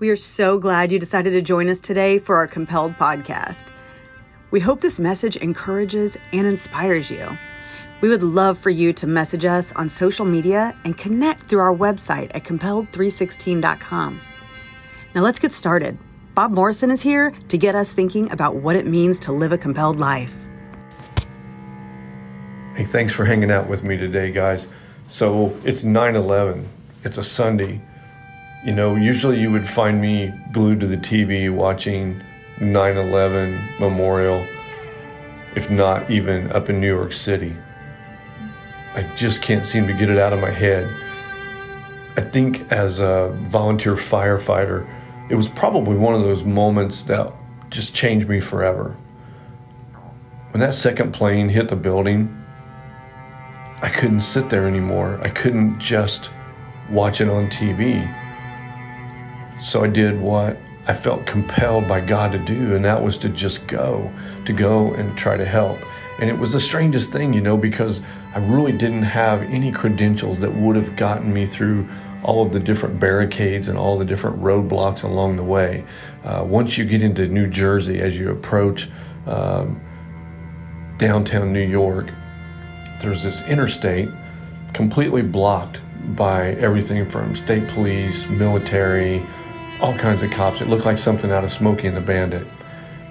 We are so glad you decided to join us today for our Compelled podcast. We hope this message encourages and inspires you. We would love for you to message us on social media and connect through our website at compelled316.com. Now let's get started. Bob Morrison is here to get us thinking about what it means to live a compelled life. Hey, thanks for hanging out with me today, guys. So it's 9 11, it's a Sunday. You know, usually you would find me glued to the TV watching 9 11 Memorial, if not even up in New York City. I just can't seem to get it out of my head. I think as a volunteer firefighter, it was probably one of those moments that just changed me forever. When that second plane hit the building, I couldn't sit there anymore. I couldn't just watch it on TV. So I did what I felt compelled by God to do, and that was to just go, to go and try to help. And it was the strangest thing, you know, because I really didn't have any credentials that would have gotten me through all of the different barricades and all the different roadblocks along the way. Uh, once you get into New Jersey, as you approach um, downtown New York, there's this interstate completely blocked by everything from state police, military, all kinds of cops. It looked like something out of Smokey and the Bandit.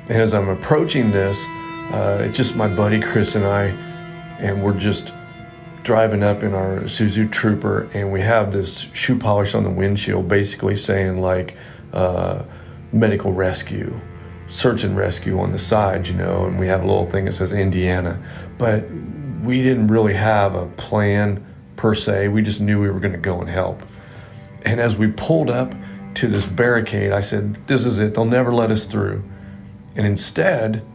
And as I'm approaching this, uh, it's just my buddy Chris and I, and we're just driving up in our Isuzu Trooper, and we have this shoe polish on the windshield, basically saying like uh, medical rescue, search and rescue on the side, you know, and we have a little thing that says Indiana. But we didn't really have a plan per se. We just knew we were going to go and help. And as we pulled up to this barricade, I said, This is it. They'll never let us through. And instead,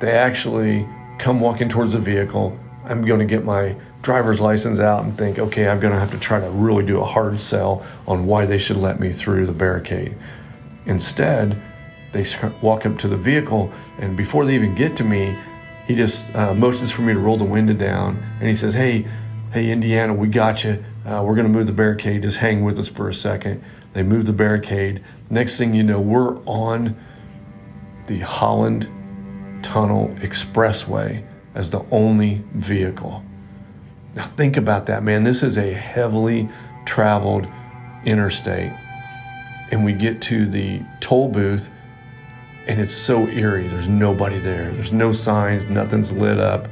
they actually come walking towards the vehicle. I'm going to get my driver's license out and think, okay, I'm going to have to try to really do a hard sell on why they should let me through the barricade. Instead, they walk up to the vehicle, and before they even get to me, he just uh, motions for me to roll the window down, and he says, "Hey, hey, Indiana, we got you. Uh, we're going to move the barricade. Just hang with us for a second. They move the barricade. Next thing you know, we're on the Holland Tunnel Expressway as the only vehicle. Now think about that, man. This is a heavily traveled interstate, and we get to the toll booth and it's so eerie. There's nobody there. There's no signs. Nothing's lit up.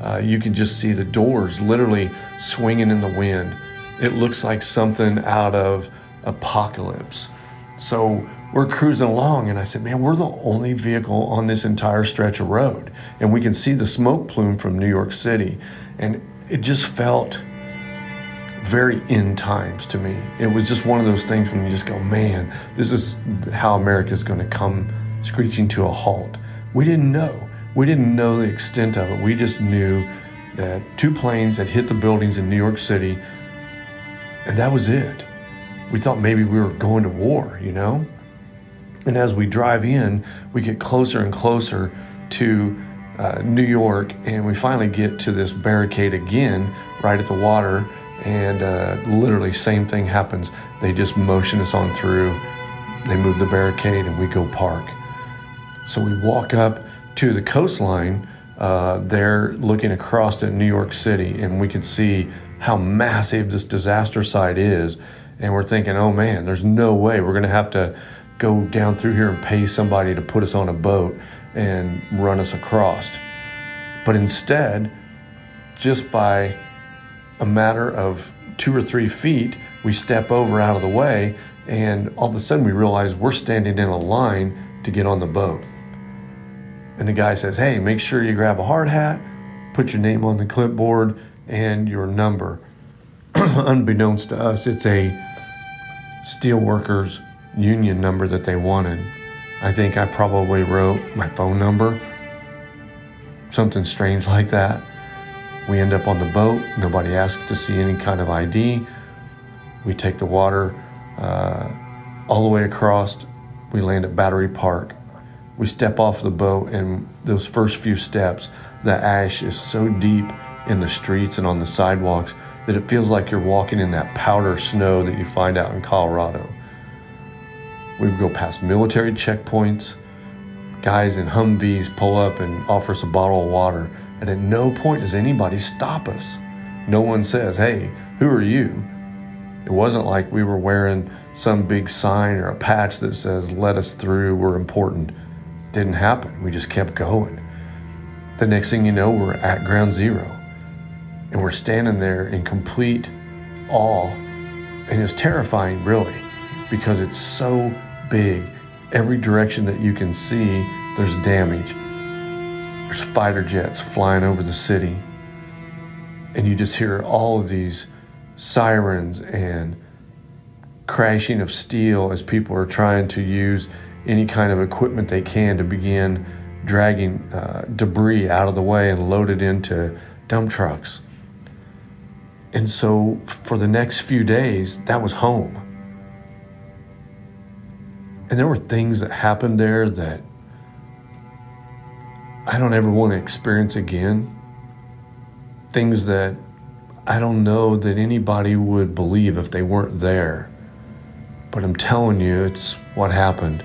Uh, you can just see the doors literally swinging in the wind. It looks like something out of Apocalypse. So we're cruising along, and I said, Man, we're the only vehicle on this entire stretch of road. And we can see the smoke plume from New York City. And it just felt very end times to me. It was just one of those things when you just go, Man, this is how America is going to come screeching to a halt. We didn't know. We didn't know the extent of it. We just knew that two planes had hit the buildings in New York City, and that was it. We thought maybe we were going to war, you know? And as we drive in, we get closer and closer to uh, New York, and we finally get to this barricade again, right at the water, and uh, literally same thing happens. They just motion us on through. They move the barricade, and we go park. So we walk up to the coastline uh, there, looking across at New York City, and we can see how massive this disaster site is. And we're thinking, oh man, there's no way we're going to have to go down through here and pay somebody to put us on a boat and run us across. But instead, just by a matter of two or three feet, we step over out of the way, and all of a sudden we realize we're standing in a line to get on the boat. And the guy says, Hey, make sure you grab a hard hat, put your name on the clipboard, and your number. Unbeknownst to us, it's a steelworkers union number that they wanted. I think I probably wrote my phone number, something strange like that. We end up on the boat. Nobody asks to see any kind of ID. We take the water uh, all the way across. We land at Battery Park we step off the boat, and those first few steps, the ash is so deep in the streets and on the sidewalks that it feels like you're walking in that powder snow that you find out in Colorado. We would go past military checkpoints. Guys in Humvees pull up and offer us a bottle of water. And at no point does anybody stop us. No one says, Hey, who are you? It wasn't like we were wearing some big sign or a patch that says, Let us through, we're important. Didn't happen. We just kept going. The next thing you know, we're at ground zero. And we're standing there in complete awe. And it's terrifying, really, because it's so big. Every direction that you can see, there's damage. There's fighter jets flying over the city. And you just hear all of these sirens and crashing of steel as people are trying to use any kind of equipment they can to begin dragging uh, debris out of the way and load it into dump trucks. And so for the next few days, that was home. And there were things that happened there that I don't ever want to experience again. Things that I don't know that anybody would believe if they weren't there. But I'm telling you, it's what happened.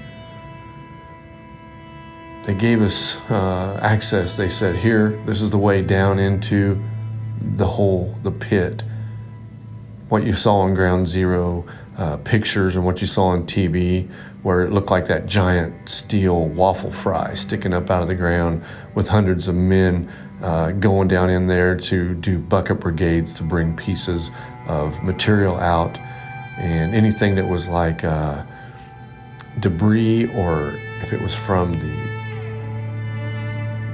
They gave us uh, access. They said, Here, this is the way down into the hole, the pit. What you saw on Ground Zero uh, pictures and what you saw on TV, where it looked like that giant steel waffle fry sticking up out of the ground with hundreds of men uh, going down in there to do bucket brigades to bring pieces of material out and anything that was like uh, debris or if it was from the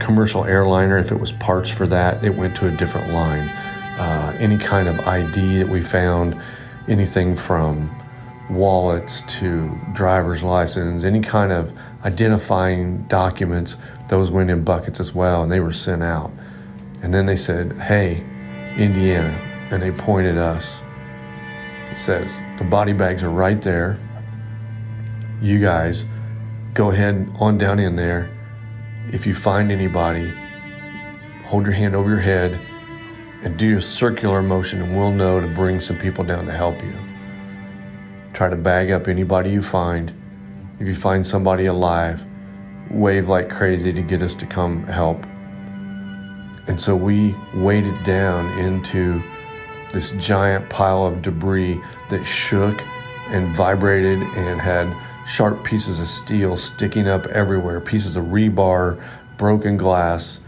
commercial airliner, if it was parts for that, it went to a different line. Uh, any kind of ID that we found, anything from wallets to driver's license, any kind of identifying documents, those went in buckets as well and they were sent out. And then they said, Hey, Indiana. And they pointed us. It says, The body bags are right there. You guys go ahead on down in there. If you find anybody, hold your hand over your head and do a circular motion, and we'll know to bring some people down to help you. Try to bag up anybody you find. If you find somebody alive, wave like crazy to get us to come help. And so we waded down into this giant pile of debris that shook and vibrated and had sharp pieces of steel sticking up everywhere, pieces of rebar, broken glass.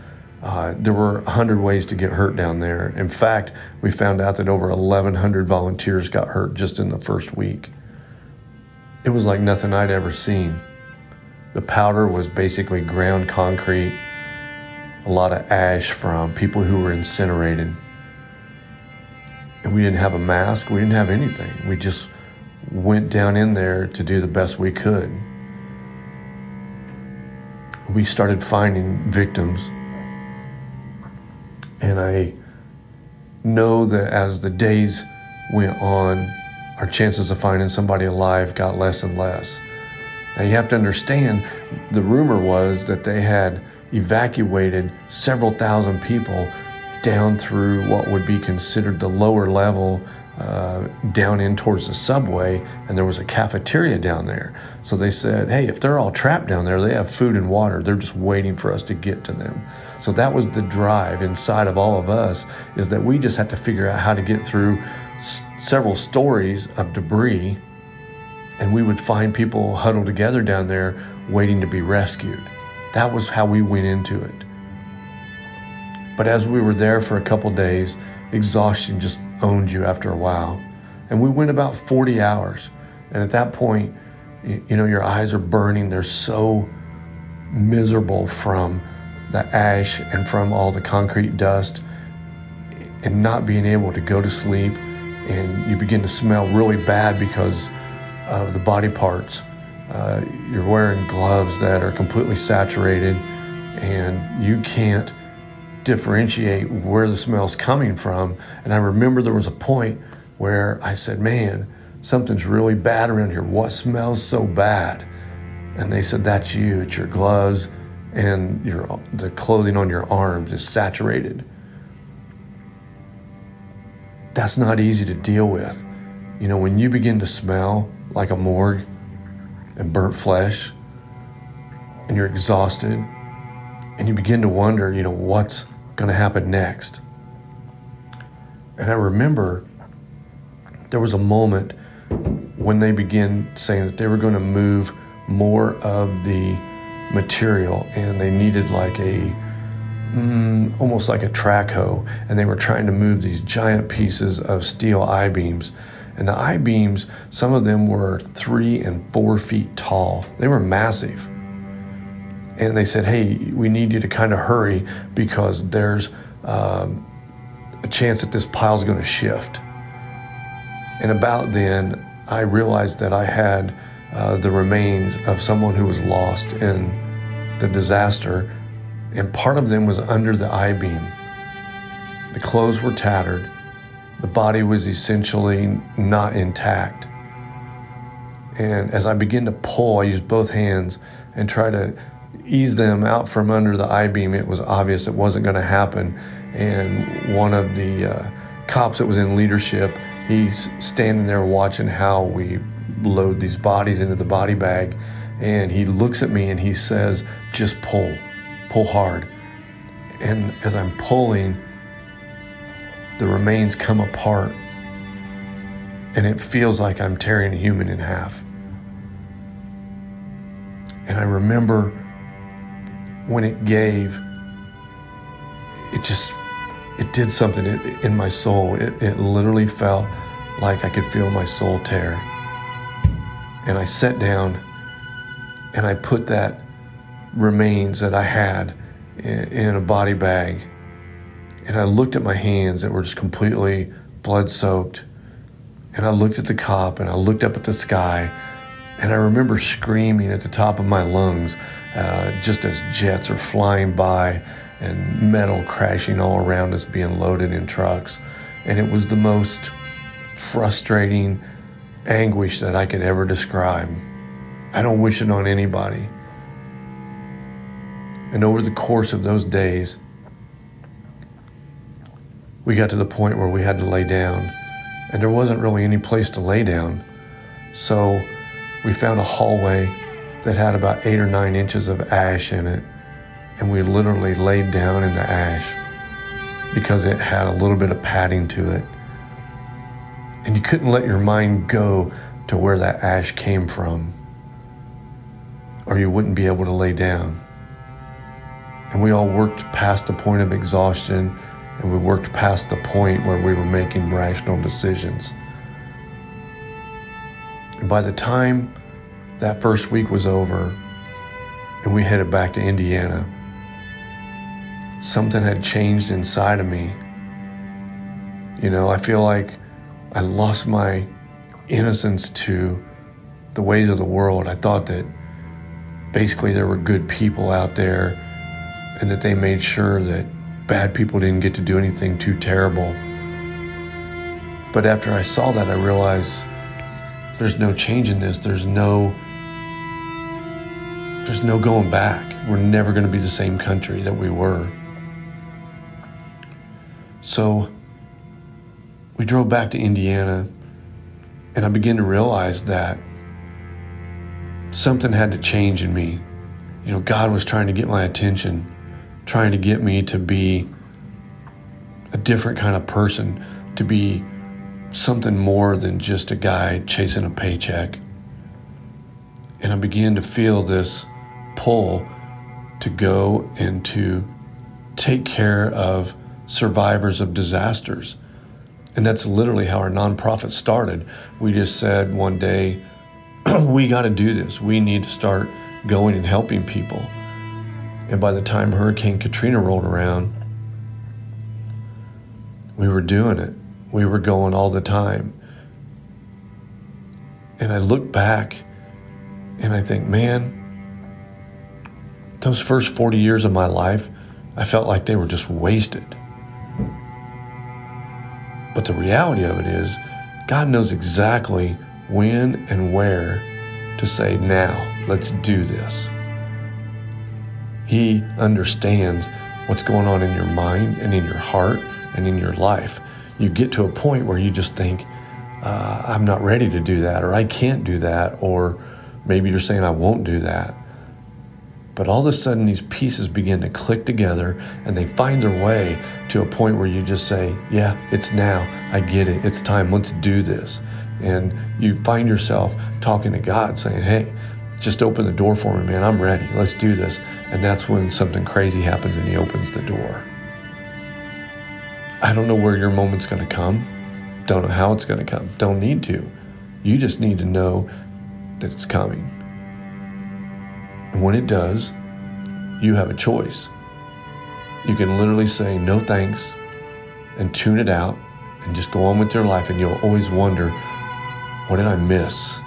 Uh, there were 100 ways to get hurt down there. In fact, we found out that over 1,100 volunteers got hurt just in the first week. It was like nothing I'd ever seen. The powder was basically ground concrete, a lot of ash from people who were incinerated. And we didn't have a mask, we didn't have anything. We just went down in there to do the best we could. We started finding victims. And I know that as the days went on, our chances of finding somebody alive got less and less. Now you have to understand the rumor was that they had evacuated several thousand people down through what would be considered the lower level uh, down in towards the subway, and there was a cafeteria down there. So they said, hey, if they're all trapped down there, they have food and water. They're just waiting for us to get to them. So that was the drive inside of all of us is that we just had to figure out how to get through s- several stories of debris, and we would find people huddled together down there waiting to be rescued. That was how we went into it. But as we were there for a couple days, exhaustion just owned you after a while. And we went about 40 hours. And at that point, you know, your eyes are burning. They're so miserable from the ash and from all the concrete dust and not being able to go to sleep. And you begin to smell really bad because of the body parts. Uh, you're wearing gloves that are completely saturated and you can't differentiate where the smell's coming from. And I remember there was a point where I said, Man, something's really bad around here. What smells so bad? And they said, That's you. It's your gloves and your the clothing on your arms is saturated. That's not easy to deal with. You know, when you begin to smell like a morgue, and burnt flesh, and you're exhausted, and you begin to wonder, you know, what's going to happen next. And I remember there was a moment when they began saying that they were going to move more of the material and they needed like a mm, almost like a track hoe and they were trying to move these giant pieces of steel I-beams and the I-beams some of them were three and four feet tall. They were massive and they said hey we need you to kind of hurry because there's um, a chance that this pile is going to shift and about then i realized that i had uh, the remains of someone who was lost in the disaster, and part of them was under the I beam. The clothes were tattered, the body was essentially not intact. And as I began to pull, I used both hands and try to ease them out from under the I beam. It was obvious it wasn't going to happen. And one of the uh, cops that was in leadership, he's standing there watching how we load these bodies into the body bag. And he looks at me and he says, just pull, pull hard. And as I'm pulling, the remains come apart. And it feels like I'm tearing a human in half. And I remember when it gave, it just, it did something in my soul. It, it literally felt like I could feel my soul tear. And I sat down and I put that remains that I had in, in a body bag. And I looked at my hands that were just completely blood soaked. And I looked at the cop and I looked up at the sky. And I remember screaming at the top of my lungs uh, just as jets are flying by and metal crashing all around us being loaded in trucks. And it was the most frustrating, anguish that I could ever describe. I don't wish it on anybody. And over the course of those days, we got to the point where we had to lay down, and there wasn't really any place to lay down. So we found a hallway that had about eight or nine inches of ash in it, and we literally laid down in the ash because it had a little bit of padding to it. And you couldn't let your mind go to where that ash came from, or you wouldn't be able to lay down. And we all worked past the point of exhaustion, and we worked past the point where we were making rational decisions. And by the time that first week was over and we headed back to Indiana, something had changed inside of me. You know, I feel like I lost my innocence to the ways of the world. I thought that basically there were good people out there and that they made sure that bad people didn't get to do anything too terrible. But after I saw that, I realized there's no change in this. There's no there's no going back. We're never going to be the same country that we were. So we drove back to Indiana, and I began to realize that something had to change in me. You know, God was trying to get my attention, trying to get me to be a different kind of person, to be something more than just a guy chasing a paycheck. And I began to feel this pull to go and to take care of survivors of disasters and that's literally how our nonprofit started. We just said one day, we got to do this. We need to start going and helping people. And by the time Hurricane Katrina rolled around, we were doing it. We were going all the time. And I look back and I think, man, those first 40 years of my life, I felt like they were just wasted. But the reality of it is, God knows exactly when and where to say, now, let's do this. He understands what's going on in your mind and in your heart and in your life. You get to a point where you just think, uh, I'm not ready to do that, or I can't do that, or Maybe you're saying, I won't do that. But all of a sudden, these pieces begin to click together and they find their way to a point where you just say, Yeah, it's now. I get it. It's time. Let's do this. And you find yourself talking to God saying, Hey, just open the door for me, man. I'm ready. Let's do this. And that's when something crazy happens and He opens the door. I don't know where your moment's going to come. Don't know how it's going to come. Don't need to. You just need to know that it's coming. And when it does, you have a choice. You can literally say no thanks and tune it out and just go on with your life, and you'll always wonder what did I miss?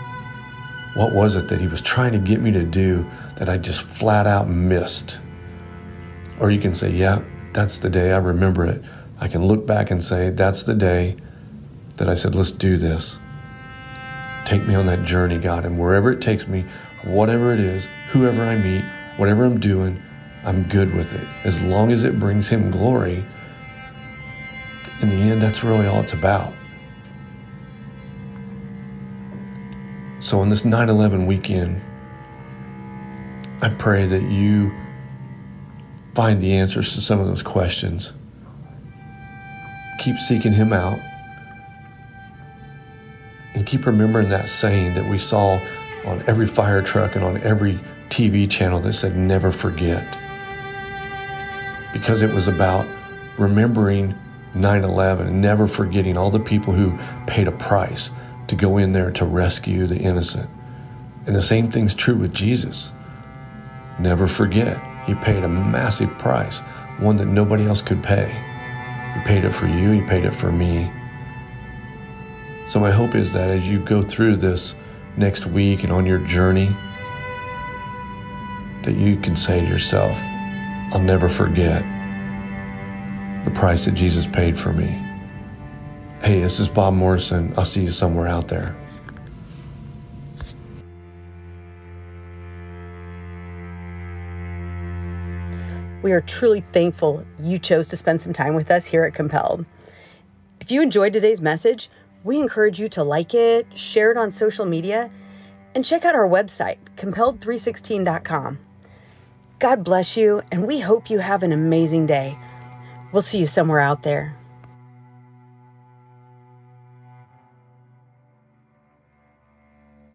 What was it that he was trying to get me to do that I just flat out missed? Or you can say, yeah, that's the day I remember it. I can look back and say, that's the day that I said, let's do this. Take me on that journey, God, and wherever it takes me, whatever it is, whoever I meet, whatever I'm doing, I'm good with it. As long as it brings Him glory, in the end, that's really all it's about. So, on this 9 11 weekend, I pray that you find the answers to some of those questions. Keep seeking Him out. And keep remembering that saying that we saw on every fire truck and on every TV channel that said, never forget. Because it was about remembering 9 11 and never forgetting all the people who paid a price to go in there to rescue the innocent. And the same thing's true with Jesus. Never forget, he paid a massive price, one that nobody else could pay. He paid it for you, he paid it for me. So, my hope is that as you go through this next week and on your journey, that you can say to yourself, I'll never forget the price that Jesus paid for me. Hey, this is Bob Morrison. I'll see you somewhere out there. We are truly thankful you chose to spend some time with us here at Compelled. If you enjoyed today's message, we encourage you to like it, share it on social media, and check out our website, compelled316.com. God bless you, and we hope you have an amazing day. We'll see you somewhere out there.